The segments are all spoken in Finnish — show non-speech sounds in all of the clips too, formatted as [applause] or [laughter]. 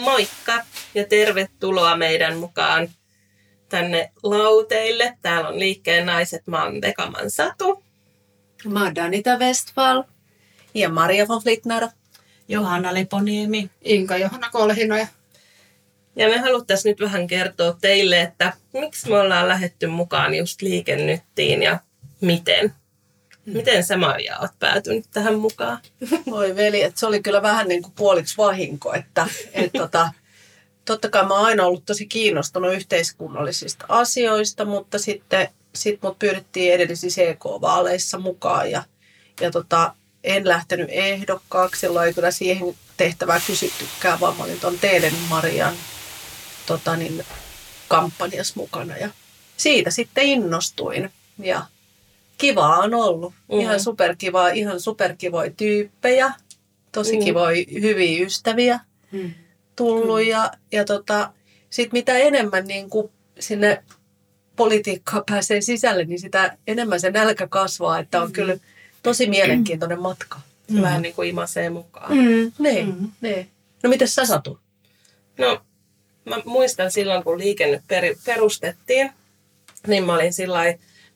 Moikka ja tervetuloa meidän mukaan tänne lauteille. Täällä on liikkeen naiset. Mä oon Vekaman Satu. Mä oon Danita Westfall. Ja Maria von Flittner. Johanna Leponiemi. Inka Johanna Kolhinoja. Ja me haluttaisiin nyt vähän kertoa teille, että miksi me ollaan lähetty mukaan just liikennyttiin ja miten. Miten sä Maria oot päätynyt tähän mukaan? Voi veli, että se oli kyllä vähän niin kuin puoliksi vahinko, että et tota, totta kai mä oon aina ollut tosi kiinnostunut yhteiskunnallisista asioista, mutta sitten sit mut pyydettiin edellisissä CK-vaaleissa mukaan ja, ja tota, en lähtenyt ehdokkaaksi, silloin ei kyllä siihen tehtävää kysyttykään, vaan mä olin tuon Teiden Marian tota niin, kampanjassa mukana ja siitä sitten innostuin. Ja kivaa on ollut. Mm. Ihan superkivaa, ihan superkivoja tyyppejä, tosi mm. kivoja, hyviä ystäviä mm. tullut. Mm. Ja, ja tota, sitten mitä enemmän niin kuin sinne politiikkaan pääsee sisälle, niin sitä enemmän se nälkä kasvaa, että on mm. kyllä tosi mielenkiintoinen matka. Mm. Vähän niin kuin imasee mukaan. Mm. Niin, mm. niin. No miten sä Satu? No mä muistan silloin, kun liikenne perustettiin, niin mä olin sillä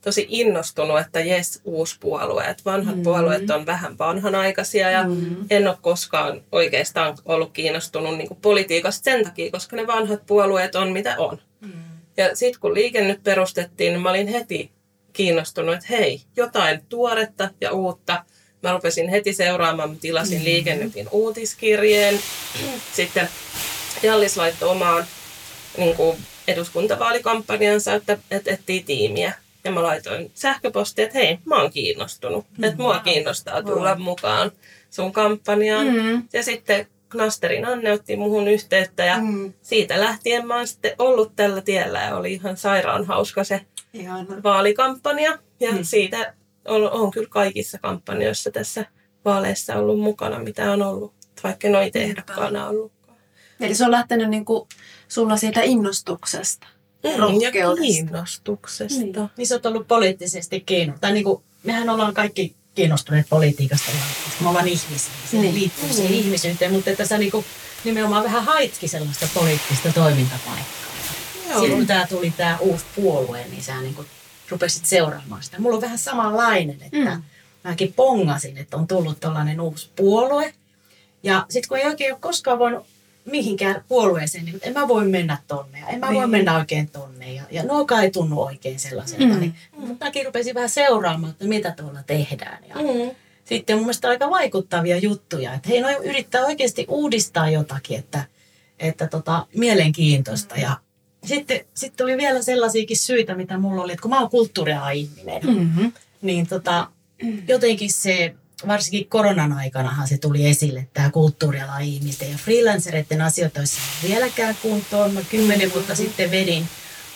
tosi innostunut, että jes, uusi puolue. Että vanhat mm-hmm. puolueet on vähän vanhanaikaisia ja mm-hmm. en ole koskaan oikeastaan ollut kiinnostunut niin kuin politiikasta sen takia, koska ne vanhat puolueet on mitä on. Mm-hmm. Ja sitten kun liike nyt perustettiin, niin mä olin heti kiinnostunut, että hei, jotain tuoretta ja uutta. Mä rupesin heti seuraamaan, mä tilasin mm-hmm. liikennytin uutiskirjeen. Sitten Jallis laittoi omaan niin kuin eduskuntavaalikampanjansa, että, että etsii tiimiä. Ja mä laitoin sähköpostia, että hei, mä oon kiinnostunut. Mm. Että mua kiinnostaa tulla mm. mukaan sun kampanjaan. Mm. Ja sitten Knasterin Anne otti muhun yhteyttä ja mm. siitä lähtien mä oon sitten ollut tällä tiellä ja oli ihan sairaan hauska se Ihana. vaalikampanja. Ja mm. siitä on, on kyllä kaikissa kampanjoissa tässä vaaleissa ollut mukana, mitä on ollut, vaikka noita ehdokkaana ollutkaan. Eli se on lähtenyt niin kuin sulla siitä innostuksesta. Mm, ja kiinnostuksesta. Niin. niin sä oot ollut poliittisesti kiinnostunut. Tai niin kuin, mehän ollaan kaikki kiinnostuneet politiikasta, koska me ollaan ihmisiä. Se niin. liittyy siihen ihmisyyteen, mutta että sä niin kuin, nimenomaan vähän haitkin sellaista poliittista toimintapaikkaa. Joo. Silloin kun tämä tuli tämä uusi puolue, niin sä niin kuin rupesit seuraamaan sitä. Mulla on vähän samanlainen, että mm. mäkin pongasin, että on tullut tällainen uusi puolue. Ja sitten kun ei oikein ole koskaan voinut mihinkään puolueeseen, niin en mä voi mennä tonne ja en mä niin. voi mennä oikein tonne. Ja, ja nuokaan ei tunnu oikein sellaiselta. Mm. Niin, mutta mäkin rupesin vähän seuraamaan, että mitä tuolla tehdään. Ja mm. Sitten mun mielestä aika vaikuttavia juttuja, että hei, no yrittää oikeasti uudistaa jotakin, että, että tota, mielenkiintoista. Ja sitten, sitten oli vielä sellaisiakin syitä, mitä mulla oli, että kun mä oon kulttuuria ihminen, mm-hmm. niin tota, jotenkin se varsinkin koronan aikanahan se tuli esille, tämä kulttuurialan ihmisten ja freelancereiden asioita olisi vieläkään kuntoon. Mä kymmenen vuotta sitten vedin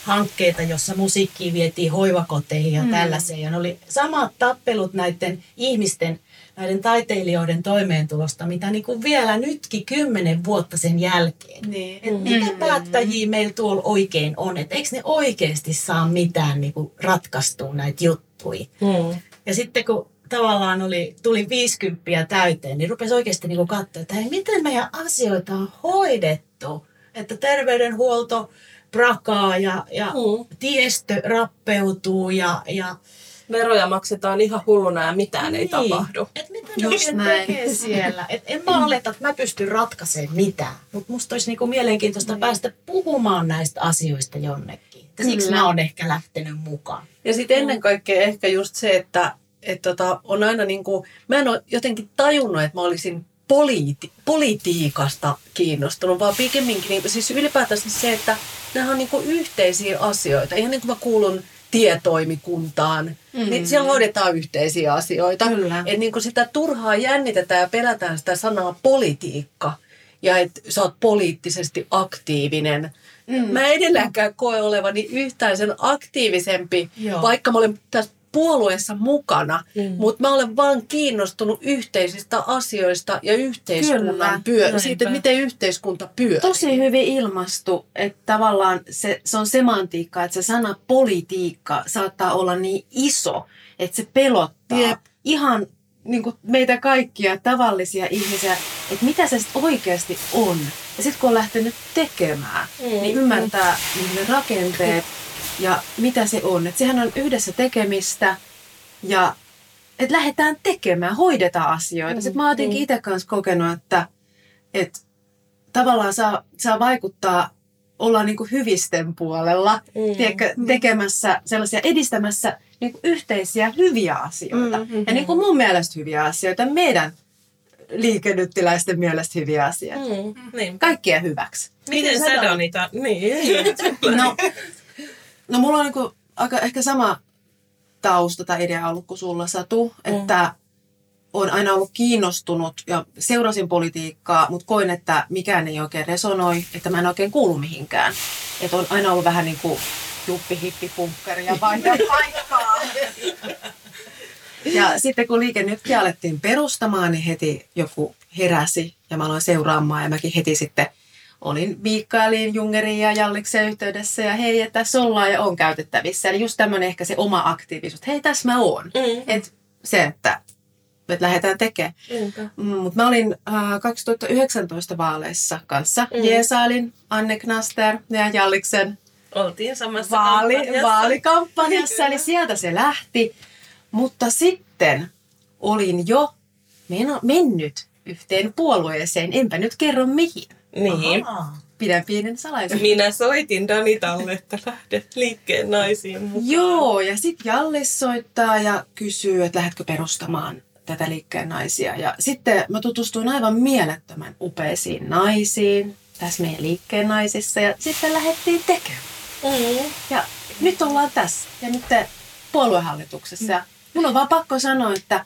hankkeita, jossa musiikkiin vietiin hoivakoteihin ja mm. tällaiseen. Ja ne oli samat tappelut näiden ihmisten, näiden taiteilijoiden toimeentulosta, mitä niin kuin vielä nytkin kymmenen vuotta sen jälkeen. Niin. Et mitä mm. päättäjiä meillä tuolla oikein on? Että eikö ne oikeasti saa mitään niin kuin ratkaistua näitä juttuja? Mm. Ja sitten kun tavallaan oli, tuli 50 täyteen, niin rupesi oikeasti niin katsoa, että hei, miten meidän asioita on hoidettu. Että terveydenhuolto prakaa ja, ja mm. tiestö rappeutuu ja, ja veroja maksetaan ihan hulluna ja mitään niin. ei tapahdu. Et mitä ne oikein tekee siellä? Et en mä oleta, että mä pystyn ratkaisemaan mitään, mutta musta olisi niinku mielenkiintoista mm. päästä puhumaan näistä asioista jonnekin. Siksi mä oon ehkä lähtenyt mukaan. Ja sitten ennen kaikkea ehkä just se, että et tota, on aina niin kuin, mä en ole jotenkin tajunnut, että mä olisin politi- politiikasta kiinnostunut, vaan pikemminkin niin, siis ylipäätään se, että nämä on niin kuin yhteisiä asioita. Ihan niin kuin mä kuulun tietoimikuntaan, mm. niin siellä hoidetaan yhteisiä asioita. Kyllä. Että niin kuin sitä turhaa jännitetään ja pelätään sitä sanaa politiikka ja että sä oot poliittisesti aktiivinen. Mm. Mä edelleenkään koe olevani yhtään sen aktiivisempi, Joo. vaikka mä olen tässä puolueessa mukana, mm. mutta mä olen vaan kiinnostunut yhteisistä asioista ja yhteiskunnan pyö- siitä, miten yhteiskunta pyörii. Tosi hyvin ilmastu, että tavallaan se, se on semantiikka, että se sana politiikka saattaa olla niin iso, että se pelottaa. Jep. Ihan niin kuin meitä kaikkia tavallisia ihmisiä. että mitä se sitten oikeasti on. Ja sitten kun on lähtenyt tekemään, mm. niin ymmärtää niin ne rakenteet ja mitä se on. Että sehän on yhdessä tekemistä ja että lähdetään tekemään, hoidetaan asioita. Mm. Sitten mä oon jotenkin itse kanssa kokenut, että, että tavallaan saa, saa vaikuttaa olla niin kuin hyvisten puolella, mm. tiedätkö, tekemässä sellaisia, edistämässä niin kuin yhteisiä hyviä asioita. Mm, mm, ja niin kuin mun mielestä hyviä asioita, meidän liikennyttiläisten mielestä hyviä asioita. Mm, niin. Kaikkien hyväksi. Miten, Miten sä Donita? Niin. [laughs] no, no mulla on niin kuin aika ehkä sama tausta tai idea ollut kuin sulla Satu, mm. että olen aina ollut kiinnostunut ja seurasin politiikkaa, mutta koin, että mikään ei oikein resonoi, että mä en oikein kuulu mihinkään. Että on aina ollut vähän niin kuin juppi, hippi, punkkari ja [laughs] paikkaa. Ja sitten kun liikennetki alettiin perustamaan, niin heti joku heräsi ja mä aloin seuraamaan ja mäkin heti sitten olin Miikkaaliin, Jungeriin ja Jalliksen yhteydessä ja hei, että tässä ollaan ja on käytettävissä. Eli just tämmöinen ehkä se oma aktiivisuus, hei tässä mä oon. Mm. Et se, että että lähdetään tekemään. Mm, Mutta mä olin äh, 2019 vaaleissa kanssa. Mm. Jeesailin Anne Knaster ja Jalliksen Oltiin samassa vaali, kampanjassa. vaalikampanjassa, eli sieltä se lähti. Mutta sitten olin jo mennyt yhteen puolueeseen, enpä nyt kerro mihin. Niin. Aha. Pidän pienen salaisuuden. Minä soitin Danitalle, että lähdet liikkeen naisiin mukaan. Joo, ja sitten Jallis soittaa ja kysyy, että lähdetkö perustamaan tätä liikkeen naisia. Ja sitten mä tutustuin aivan mielettömän upeisiin naisiin tässä meidän liikkeen naisissa ja sitten lähdettiin tekemään. Mm. Ja nyt ollaan tässä ja nyt puoluehallituksessa. Ja mun on vaan pakko sanoa, että,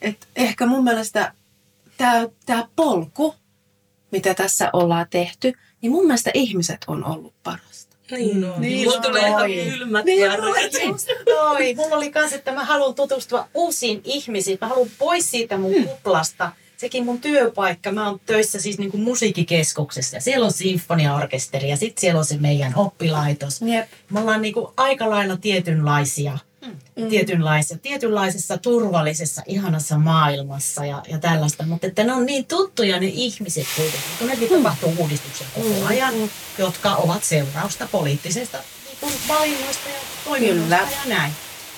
että ehkä mun mielestä tämä polku, mitä tässä ollaan tehty, niin mun mielestä ihmiset on ollut parasta. Niin, no. niin Mulla tulee ihan kylmät niin, Noi. Mulla oli kans, että mä haluan tutustua uusiin ihmisiin. Mä haluan pois siitä mun hmm. kuplasta. Sekin mun työpaikka. Mä oon töissä siis niin kuin musiikkikeskuksessa. Siellä on sinfoniaorkesteri ja sitten siellä on se meidän oppilaitos. Yep. Me ollaan niin kuin aika lailla tietynlaisia mm. tietynlaisessa, tietynlaisessa turvallisessa, ihanassa maailmassa ja, ja tällaista. Mutta että ne on niin tuttuja ne ihmiset kuitenkin, kun ne mm. tapahtuu uudistuksen koko mm. ajan, mm. jotka ovat seurausta poliittisesta niin valinnoista ja toiminnoista ja näin.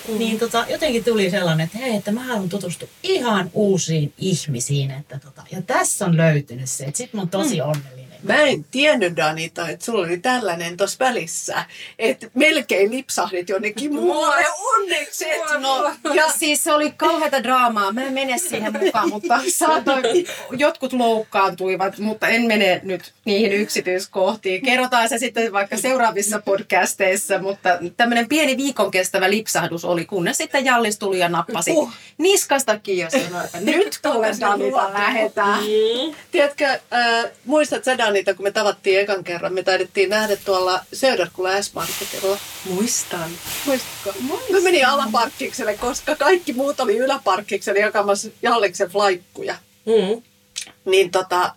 Mm. Niin tota, jotenkin tuli sellainen, että hei, että mä haluan tutustua ihan uusiin ihmisiin. Että tota, ja tässä on löytynyt se, että sit mä oon tosi mm. onnellinen Mä en tiennyt, Danita, että sulla oli tällainen tuossa välissä. Että melkein lipsahdit jonnekin muualle. Onneksi et no. Ja siis se oli kauheata draamaa. Mä en mene siihen mukaan, mutta saatoin, jotkut loukkaantuivat, mutta en mene nyt niihin yksityiskohtiin. Kerrotaan se sitten vaikka seuraavissa podcasteissa, mutta tämmöinen pieni viikon kestävä lipsahdus oli, kunnes sitten Jallis tuli ja nappasi uh. niskasta kiinni ja sanoi, että nyt kuule Danita lähetään. Mm. Tiedätkö, äh, muistat sä niitä, kun me tavattiin ekan kerran. Me taidettiin nähdä tuolla Söderkulla S-Marketilla. Muistan. Muistatko? Muistan. Mä menin alaparkkikselle, koska kaikki muut oli yläparkkikselle jakamassa Jalliksen flaikkuja. Mm. Niin tota,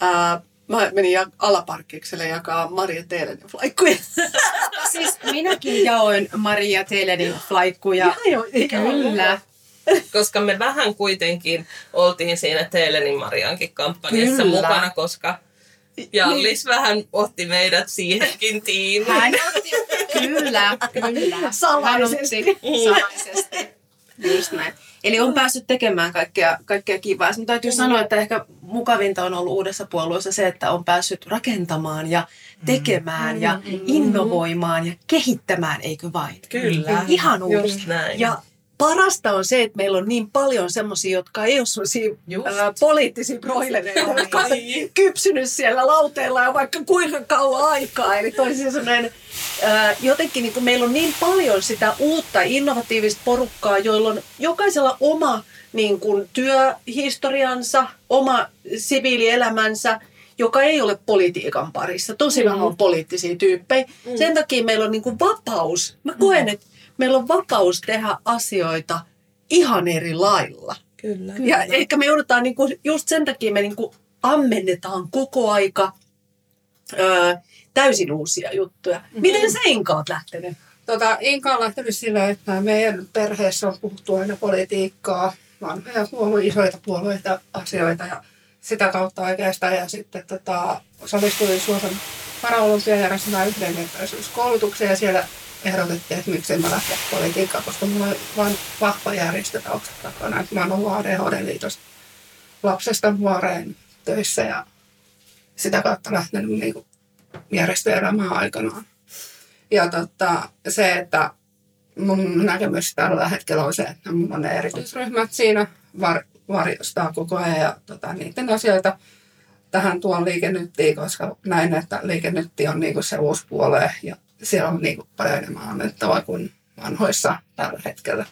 ää, mä menin ja alaparkkikselle jakaa Maria Teelenin flaikkuja. [laughs] siis minäkin jaoin Maria Teelenin flaikkuja. Ja, jo, Kyllä koska me vähän kuitenkin oltiin siinä Teelenin Mariankin kampanjassa Kyllä. mukana, koska Jallis niin. vähän otti meidät siihenkin tiimiin. Hän otti, kyllä, kyllä. Salaisesti. Salaisesti. Just näin. Eli on päässyt tekemään kaikkea, kaikkea kivaa. Mutta täytyy mm. sanoa, että ehkä mukavinta on ollut uudessa puolueessa se, että on päässyt rakentamaan ja tekemään mm. ja innovoimaan ja kehittämään, eikö vain? Kyllä. Ihan uudesta. Ja parasta on se, että meillä on niin paljon semmoisia, jotka ei ole sellaisia ää, poliittisia broilereita, jotka on kypsynyt siellä lauteella ja vaikka kuinka kauan aikaa. Eli toisin sanoen ää, jotenkin niin meillä on niin paljon sitä uutta innovatiivista porukkaa, joilla on jokaisella oma niin kuin, työhistoriansa, oma siviilielämänsä, joka ei ole politiikan parissa. Tosi mm. vähän on poliittisia tyyppejä. Mm. Sen takia meillä on niin kuin vapaus. Mä koen, mm. että meillä on vapaus tehdä asioita ihan eri lailla. Kyllä. Ja ehkä me joudutaan, niin kuin, just sen takia me niin kuin ammennetaan koko aika öö, täysin uusia juttuja. Mm-hmm. Miten sä Inka oot lähtenyt? Tota, Inka on lähtenyt sillä, että meidän perheessä on puhuttu aina politiikkaa, vanhoja puolueita, isoita puolueita, asioita. Ja sitä kautta oikeastaan. Ja sitten tota, osallistuin Suomen paraolympian järjestämään yhdenvertaisuuskoulutukseen ja siellä ehdotettiin, että miksei mä lähteä politiikkaan, koska mulla on vain vahva järjestötausta takana. Mä oon ollut ADHD-liitossa lapsesta nuoreen töissä ja sitä kautta lähtenyt niin järjestöelämään aikanaan. Ja tota, se, että mun näkemys tällä hetkellä on se, että mun on ne erityisryhmät siinä var, varjostaa koko ajan ja tota, niiden asioita tähän tuon liikennyttiin, koska näin, että liikennytti on niinku se uusi puole ja siellä on niinku paljon enemmän annettavaa kuin vanhoissa tällä hetkellä.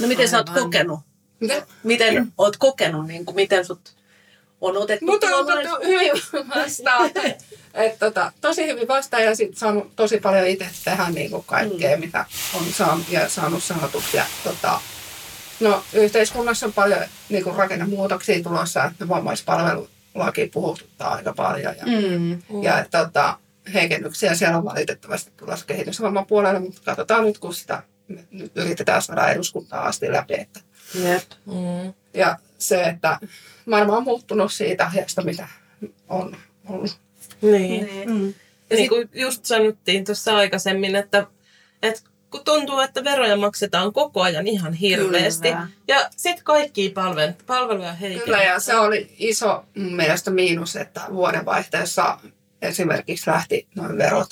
No miten sä oot kokenut? Mitä? Miten oot kokenut, niin kuin, miten sut on otettu Mutta on tuollainen- otettu hyvin vastaan. [laughs] Et, tota, tosi hyvin vastaan ja sitten saanut tosi paljon itse tehdä niinku kaikkea, mm. mitä on saanut ja saanut sanotuksi. Ja, tota, no, yhteiskunnassa on paljon niinku rakennemuutoksia tulossa, että vammaispalvelulaki puhuttaa aika paljon. Ja, Mm. ja et, tota, heikennyksiä siellä on valitettavasti tulossa kehitysvamman puolelle, mutta katsotaan nyt, kun sitä nyt yritetään saada eduskuntaa asti läpi. Että Jep. Mm. ja se, että maailma on muuttunut siitä ajasta, mitä on ollut. Niin. Mm. Ja niin kuin just sanottiin tuossa aikaisemmin, että, että kun tuntuu, että veroja maksetaan koko ajan ihan hirveästi. Kyllä. Ja sitten kaikki palvel, palveluja Kyllä, heikennetään. ja se oli iso mun mielestä miinus, että vuodenvaihteessa esimerkiksi lähti noin verot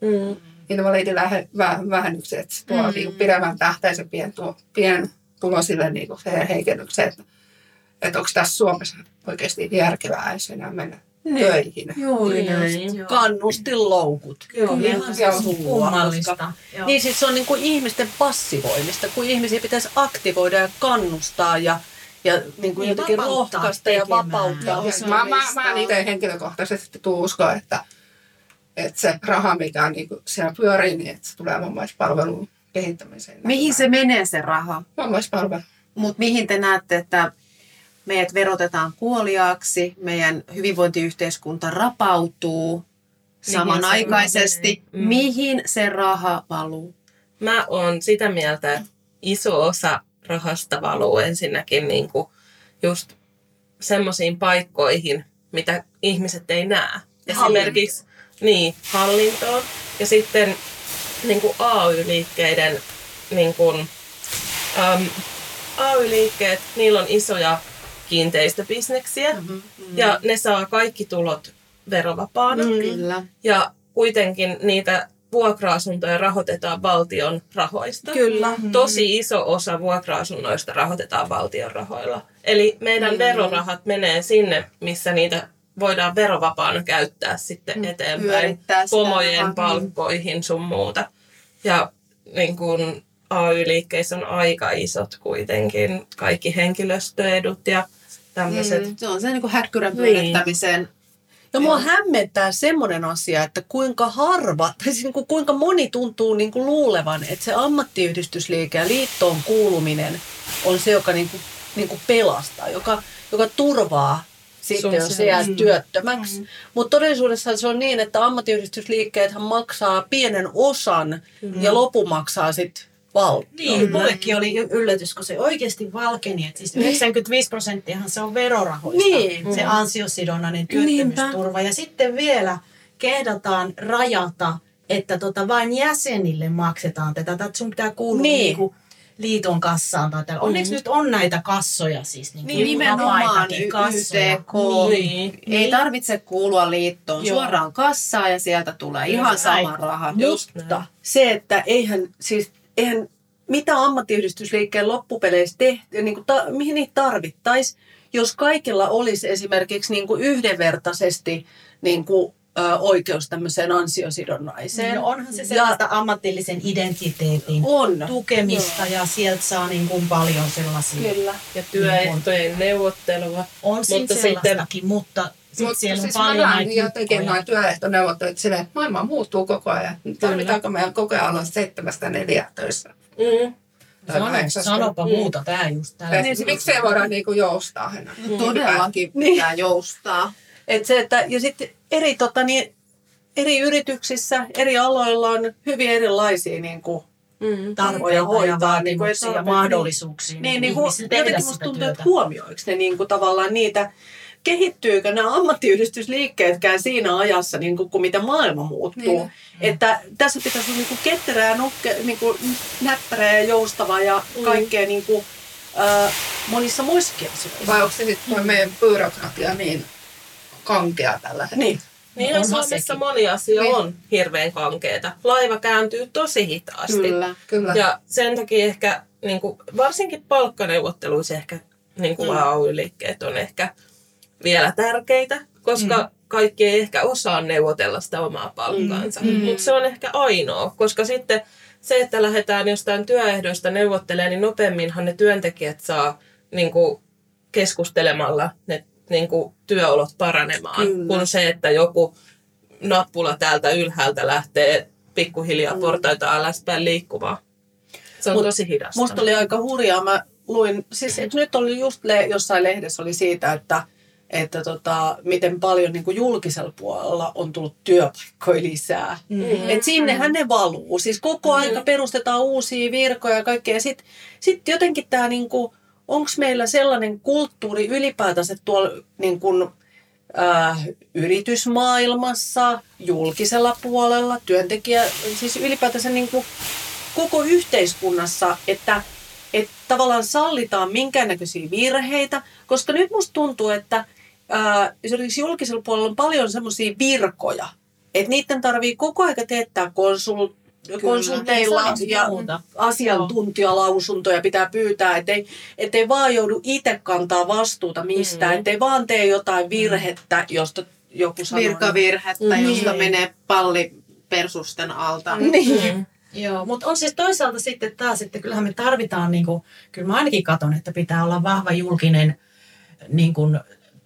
Mm. invalidivähennykset, se tuo mm. niin pidemmän tähtäisen pientulo, pientulosille niin se heikennykset, että, että onko tässä Suomessa oikeasti järkevää edes enää mennä töihin. Juuri Niin. just. Kannustinloukut. Joo, Kyllä. ihan se on siis kummallista. Joo. Niin siis se on niin kuin ihmisten passivoimista, kun ihmisiä pitäisi aktivoida ja kannustaa ja, ja niin kuin Niin, jotenkin rohkaista ja vapauttaa. Joo, Ja mä, mä, mä en itse henkilökohtaisesti tuu uskoa, että, että se raha, mikä niin siellä pyörii, niin että se tulee vammaispalvelun kehittämiseen. Mihin se menee se raha? Vammaispalvelu. Mutta mihin te näette, että meidät verotetaan kuoliaaksi, meidän hyvinvointiyhteiskunta rapautuu samanaikaisesti. menee? Mm. Mihin se raha valuu? Mä oon sitä mieltä, että iso osa rahasta valuu ensinnäkin niin kuin just semmoisiin paikkoihin, mitä ihmiset ei näe. Esimerkiksi niin, hallintoon ja sitten niin kuin AY-liikkeiden niin kuin, äm, AY-liikkeet, niillä on isoja kiinteistöbisneksiä mm-hmm. ja ne saa kaikki tulot verovapaana. Mm. Kyllä. Ja kuitenkin niitä vuokra-asuntoja rahoitetaan valtion rahoista. Kyllä. Tosi iso osa vuokra-asunnoista rahoitetaan valtion rahoilla. Eli meidän mm. verorahat menee sinne, missä niitä voidaan verovapaana käyttää sitten mm. eteenpäin pomojen rahaa. palkkoihin sun muuta. Ja niin kun AY-liikkeissä on aika isot kuitenkin kaikki henkilöstöedut ja tämmöiset. Mm, se on se niin kuin häkkyrän Niin. Ja mua hämmentää semmoinen asia, että kuinka harva, tai siis niin kuin kuinka moni tuntuu niin kuin luulevan, että se ammattiyhdistysliike ja liittoon kuuluminen on se, joka niin kuin, niin kuin pelastaa, joka, joka turvaa sitten, jos se jää työttömäksi. Mutta todellisuudessa se on niin, että ammattiyhdistysliikkeethän maksaa pienen osan ja lopun maksaa sitten valtio. Niin, mullekin oli y- yllätys, kun se oikeasti valkeni. Että siis 95 prosenttiahan se on verorahoista, Niin. se ansiosidonnainen työttömyysturva. Ja sitten vielä kehdataan rajata, että tota vain jäsenille maksetaan tätä. Että sun pitää kuulua Niin. niin. niinku liiton kassaan. Tai tällä. Onneksi nyt on näitä kassoja siis. Niin, Niin nimenomaan vapaitakin kassoja. YTK. Niin. Ei tarvitse kuulua liittoon. Joo. Suoraan kassaan ja sieltä tulee ihan sama raha. Mutta se, että eihän siis, eihän mitä ammattiyhdistysliikkeen loppupeleissä tehty, niin kuin ta, mihin niitä tarvittaisiin, jos kaikilla olisi esimerkiksi niin kuin yhdenvertaisesti niin kuin, ö, oikeus tämmöiseen ansiosidonnaiseen. No onhan se sellaista ammatillisen identiteetin On. tukemista ja sieltä saa niin kuin paljon sellaisia. Kyllä. Ja työehtojen neuvottelua. On siinä Mutta sellaistakin, mutta sit Mutta siellä on siis mä paljon näen näitä jotenkin noin työehtoneuvottelut silleen, että maailma muuttuu koko ajan. Tarvitaanko meidän koko ajan olla seitsemästä neljää töissä? Mm. Tai Sano, sanopa muuta, tää just tällä. Et Miksi ei voida niinku joustaa enää? Todellakin pitää joustaa. Et se, että, ja sitten eri, tota, niin, eri yrityksissä, eri aloilla on hyvin erilaisia niin kuin, Mm. tarvoja ja hoitaa. Niin kuin, vaatimuksia ja mahdollisuuksia Niin, niin kuin, ihmisillä tehdä jotenkin musta tuntuu, työtä. että huomioiksi ne niin kuin, tavallaan niitä, kehittyykö nämä ammattiyhdistysliikkeetkään siinä ajassa, niin kuin, kun mitä maailma muuttuu. Niin. Että tässä pitäisi olla niin kuin ketterää, nukke, niin kuin näppärää ja joustavaa ja kaikkea niin kuin, äh, monissa muissakin asioissa. Vai onko se sitten tuo meidän byrokratia niin kankea tällä hetkellä? Niin. Niin Onhan Suomessa sekin. moni asia Niin. on hirveän kankeeta. Laiva kääntyy tosi hitaasti. Kyllä. Kyllä. Ja sen takia ehkä, niin kuin, varsinkin palkkaneuvotteluissa ehkä niin kuin mm. AY-liikkeet on ehkä vielä tärkeitä, koska mm. kaikki ei ehkä osaa neuvotella sitä omaa palkkaansa. Mm. Mutta se on ehkä ainoa, koska sitten se, että lähdetään jostain työehdoista neuvottelemaan, niin nopeamminhan ne työntekijät saa niin kuin, keskustelemalla ne niin kuin, työolot paranemaan, Kyllä. kuin se, että joku nappula täältä ylhäältä lähtee pikkuhiljaa portaita alaspäin liikkumaan. Se on Mut tosi hidasta. Musta oli aika hurjaa. Mä luin, siis et nyt oli just le, jossain lehdessä oli siitä, että, että tota, miten paljon niin julkisella puolella on tullut työpaikkoja lisää. Mm. Et sinnehän ne valuu. Siis koko aika perustetaan uusia virkoja ja kaikkea. Ja sitten sit jotenkin tämä, niin onko meillä sellainen kulttuuri ylipäätänsä tuolla niin kuin, äh, yritysmaailmassa, julkisella puolella, työntekijä, siis ylipäätänsä niin kuin koko yhteiskunnassa, että, että tavallaan sallitaan minkäännäköisiä virheitä, koska nyt musta tuntuu, että ää, esimerkiksi julkisella puolella on paljon semmoisia virkoja, että niiden tarvii koko aika teettää konsul, konsulteilla Niin, ja muuta. asiantuntijalausuntoja pitää pyytää, ettei, ettei vaan joudu itse kantaa vastuuta mistään, Mm. ettei vaan tee jotain virhettä, josta joku sanoo. Virkavirhettä, Niin. josta menee palli persusten alta. Niin. Mm. [laughs] Joo, mutta on siis toisaalta sitten taas, että kyllähän me tarvitaan, niin kuin, kyllä mä ainakin katon, että pitää olla vahva julkinen niin kuin,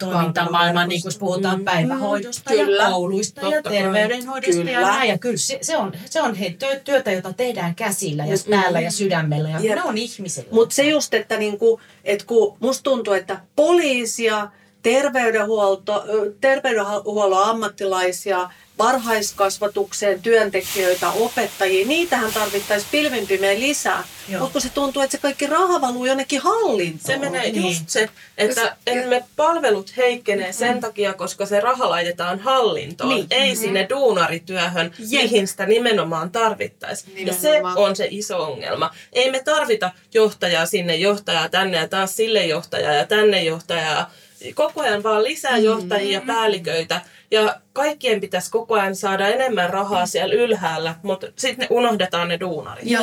toimintamaailma, niin kuin jos puhutaan Mm. päivähoidosta Kyllä. ja kouluista ja terveydenhoidosta Kyllä. ja näin. Ja kyllä se, se on, se on hei, työ, työtä, jota tehdään käsillä ja päällä ja sydämellä ja Jep. ne on ihmisillä. Mutta se just, että niinku, et kun musta tuntuu, että poliisia, terveydenhuolto, terveydenhuollon ammattilaisia, varhaiskasvatukseen työntekijöitä, opettajia, niitähän tarvittaisiin pilvin pimein lisää. Mutta kun se tuntuu, että se kaikki raha valuu jonnekin hallintoon. Se menee Niin. just se, että emme palvelut heikkenee sen takia, koska se raha laitetaan hallintoon, Niin. ei sinne duunarityöhön, mihin sitä nimenomaan tarvittaisiin. Ja se on se iso ongelma. Ei me tarvita johtajaa sinne, johtajaa tänne ja taas sille johtajaa ja tänne johtajaa. Koko ajan vaan lisää johtajia ja päälliköitä. Ja kaikkien pitäisi koko ajan saada enemmän rahaa siellä ylhäällä, mutta sitten ne unohdetaan ne duunarit. Ja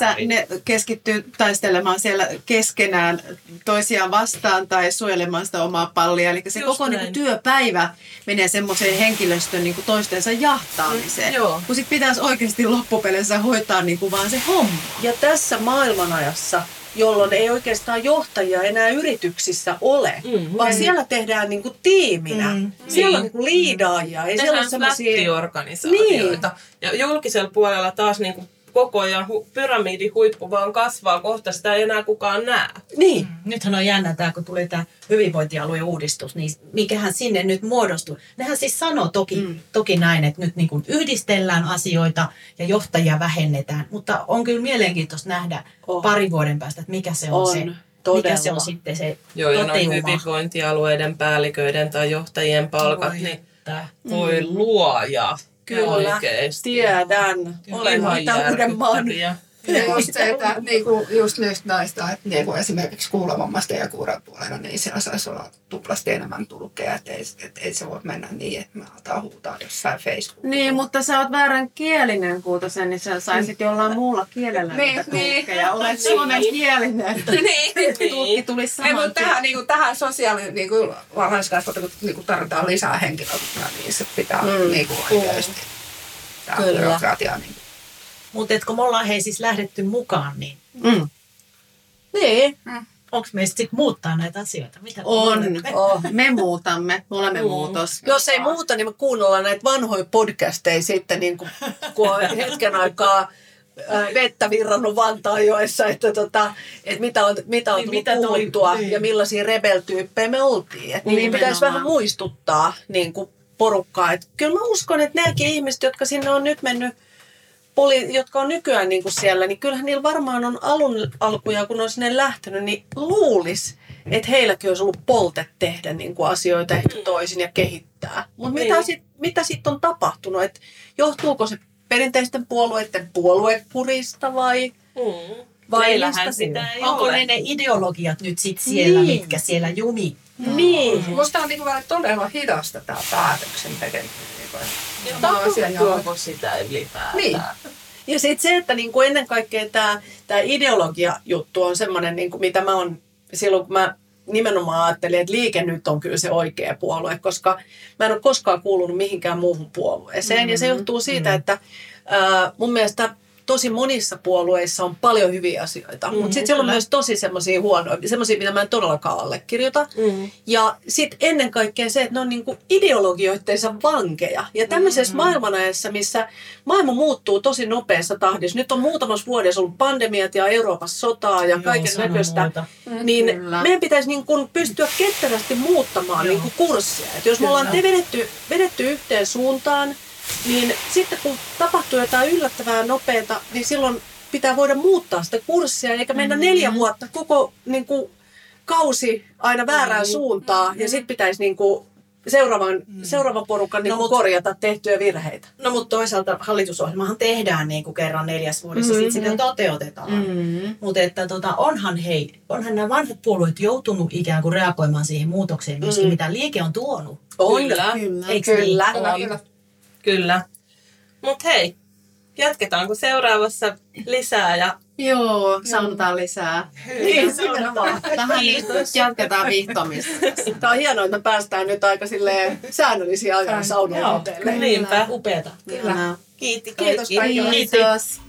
väärin. ne keskittyy taistelemaan siellä keskenään toisiaan vastaan tai suojelemaan sitä omaa pallia. Eli se Just koko niin kuin, työpäivä menee semmoiseen henkilöstön niin kuin toistensa jahtaamiseen. Mm, joo. Kun sit pitäisi oikeasti loppupeleissä hoitaa niin kuin vaan se homma. Ja tässä maailmanajassa, jolloin ei oikeastaan johtajia enää yrityksissä ole, Mhm. vaan siellä tehdään niinku tiiminä. Mm. Siellä on Niin. niinku liidaajia. Ei siellä ole Tehdään semmoisia... flättiorganisaatioita. Ja julkisella puolella taas niin kuin koko ajan hu- pyramidin huippu vaan kasvaa, kohta sitä ei enää kukaan näe. Niin. Nythän on jännä tämä, kun tuli tämä hyvinvointialueen uudistus, niin mikähän sinne nyt muodostui. Nehän siis sanoo toki, mm. toki näin, että nyt niin kuin yhdistellään asioita ja johtajia vähennetään, mutta on kyllä mielenkiintoista nähdä On. parin vuoden päästä, että mikä se on, On, se, mikä todella. se on sitten se Joo, ja noin hyvinvointialueiden päälliköiden tai johtajien palkat, Voi niin että. voi luoja. Kyllä, Oikeesti. tiedän. Olen Ihan niitä Uudenmaan. Järkyttäviä. Ja just se, että niinku, just nyt näistä, että niinku esimerkiksi kuulovammaisten ja kuuran puolella, niin siellä saisi olla tuplasti enemmän tulkkeja, että ei, et ei se voi mennä niin, että me aletaan huutaa jossain Facebookissa. Niin, mutta sä oot väärän kielinen kuutosen, niin sä saisit jollain muulla kielellä Niin, niitä niin. tulkkeja. [laughs] Olet suomen kielinen. niin. Tulkki tulisi Ei, saman mutta tähän, niinku, tähän sosiaali, niinku, varhaiskasvatukseen niinku, tarvitaan lisää henkilökuntaa, niin se pitää mm. niinku, oikeasti. Tämä Kyllä. byrokratia. Niin. Mutta kun me ollaan hei siis lähdetty mukaan, niin Mm. Niin. onko meistä sitten muuttaa näitä asioita? Mitä On. Oh. Me muutamme, me olemme Mm. muutos. Jos ei muuta, niin me kuunnellaan näitä vanhoja podcasteja sitten, niin kuin, kun on hetken aikaa ää, vettä virrannut Vantaanjoessa, että, tota, että mitä on, mitä on Niin, tullut mitä tuli- puhuttua niin. ja millaisia rebel-tyyppejä me oltiin. Että niin pitäisi vähän muistuttaa niin kuin porukkaa. Että kyllä mä uskon, että nämäkin ihmiset, jotka sinne on nyt mennyt poli, jotka on nykyään niin kuin siellä, niin kyllähän niillä varmaan on alun alkuja, kun on sinne lähtenyt, niin luulis, että heilläkin olisi ollut polte tehdä niin kuin asioita ehkä toisin ja kehittää. Mutta mitä Niin. sitten mitä sit on tapahtunut? Et johtuuko se perinteisten puolueiden puoluepurista vai? Mm. Vai sitä ei Onko ole. ne ne ideologiat nyt sit siellä, Niin. mitkä siellä jumi? Niin. Musta on niin kuin todella hidasta tämä päätöksen tekeminen. Sama asia ja Tapahtuuko sitä ylipäätään? Niin. Ja sitten se, että niinku ennen kaikkea tämä tää ideologia-juttu on semmoinen, niinku, mitä mä oon silloin, kun mä nimenomaan ajattelin, että liike nyt on kyllä se oikea puolue, koska mä en ole koskaan kuulunut mihinkään muuhun puolueeseen. Mm-hmm. Ja se johtuu siitä, että ää, mun mielestä tosi monissa puolueissa on paljon hyviä asioita, mm-hmm, mutta sitten siellä on myös tosi semmoisia huonoja, semmoisia, mitä mä en todellakaan allekirjoita. Mm. Ja sitten ennen kaikkea se, että ne on niinku ideologioittensa vankeja. Ja tämmöisessä mm-hmm. maailmanajassa, missä maailma muuttuu tosi nopeassa tahdissa, nyt on muutamassa vuodessa ollut pandemiat ja Euroopassa sotaa ja kaiken näköistä, muuta. niin Kyllä. meidän pitäisi niin kuin pystyä ketterästi muuttamaan niin kuin kurssia. Et jos me ollaan te vedetty, vedetty yhteen suuntaan, niin sitten kun tapahtuu jotain yllättävää nopeata, niin silloin pitää voida muuttaa sitä kurssia, eikä mennä mm-hmm. neljä vuotta koko niin kuin, kausi aina väärään mm-hmm. suuntaan, ja sitten pitäisi niin kuin, seuraavan, mm-hmm. seuraavan porukan niin No, kuin, mut- korjata tehtyjä virheitä. No mutta toisaalta hallitusohjelmahan tehdään niin kuin kerran neljäs vuodessa, mm-hmm. sitten sitä toteutetaan. Mm. Mutta että tota, onhan hei, onhan nämä vanhat puolueet joutunut ikään kuin reagoimaan siihen muutokseen myöskin, Mm. mitä liike on tuonut. On. Kyllä. Kyllä. Eikö niin? Kyllä. Kyllä. Mutta hei, jatketaanko seuraavassa lisää ja Joo, saunotaan lisää. Niin. Vähän nyt jatketaan vihtomista. Tämä on hienoa, että me päästään nyt aika silleen säännöllisiä ajan Joo. saunoille. niinpä. Upeata. Kyllä. Kiitti Kiitos kaikki. kaikille. Kiitos.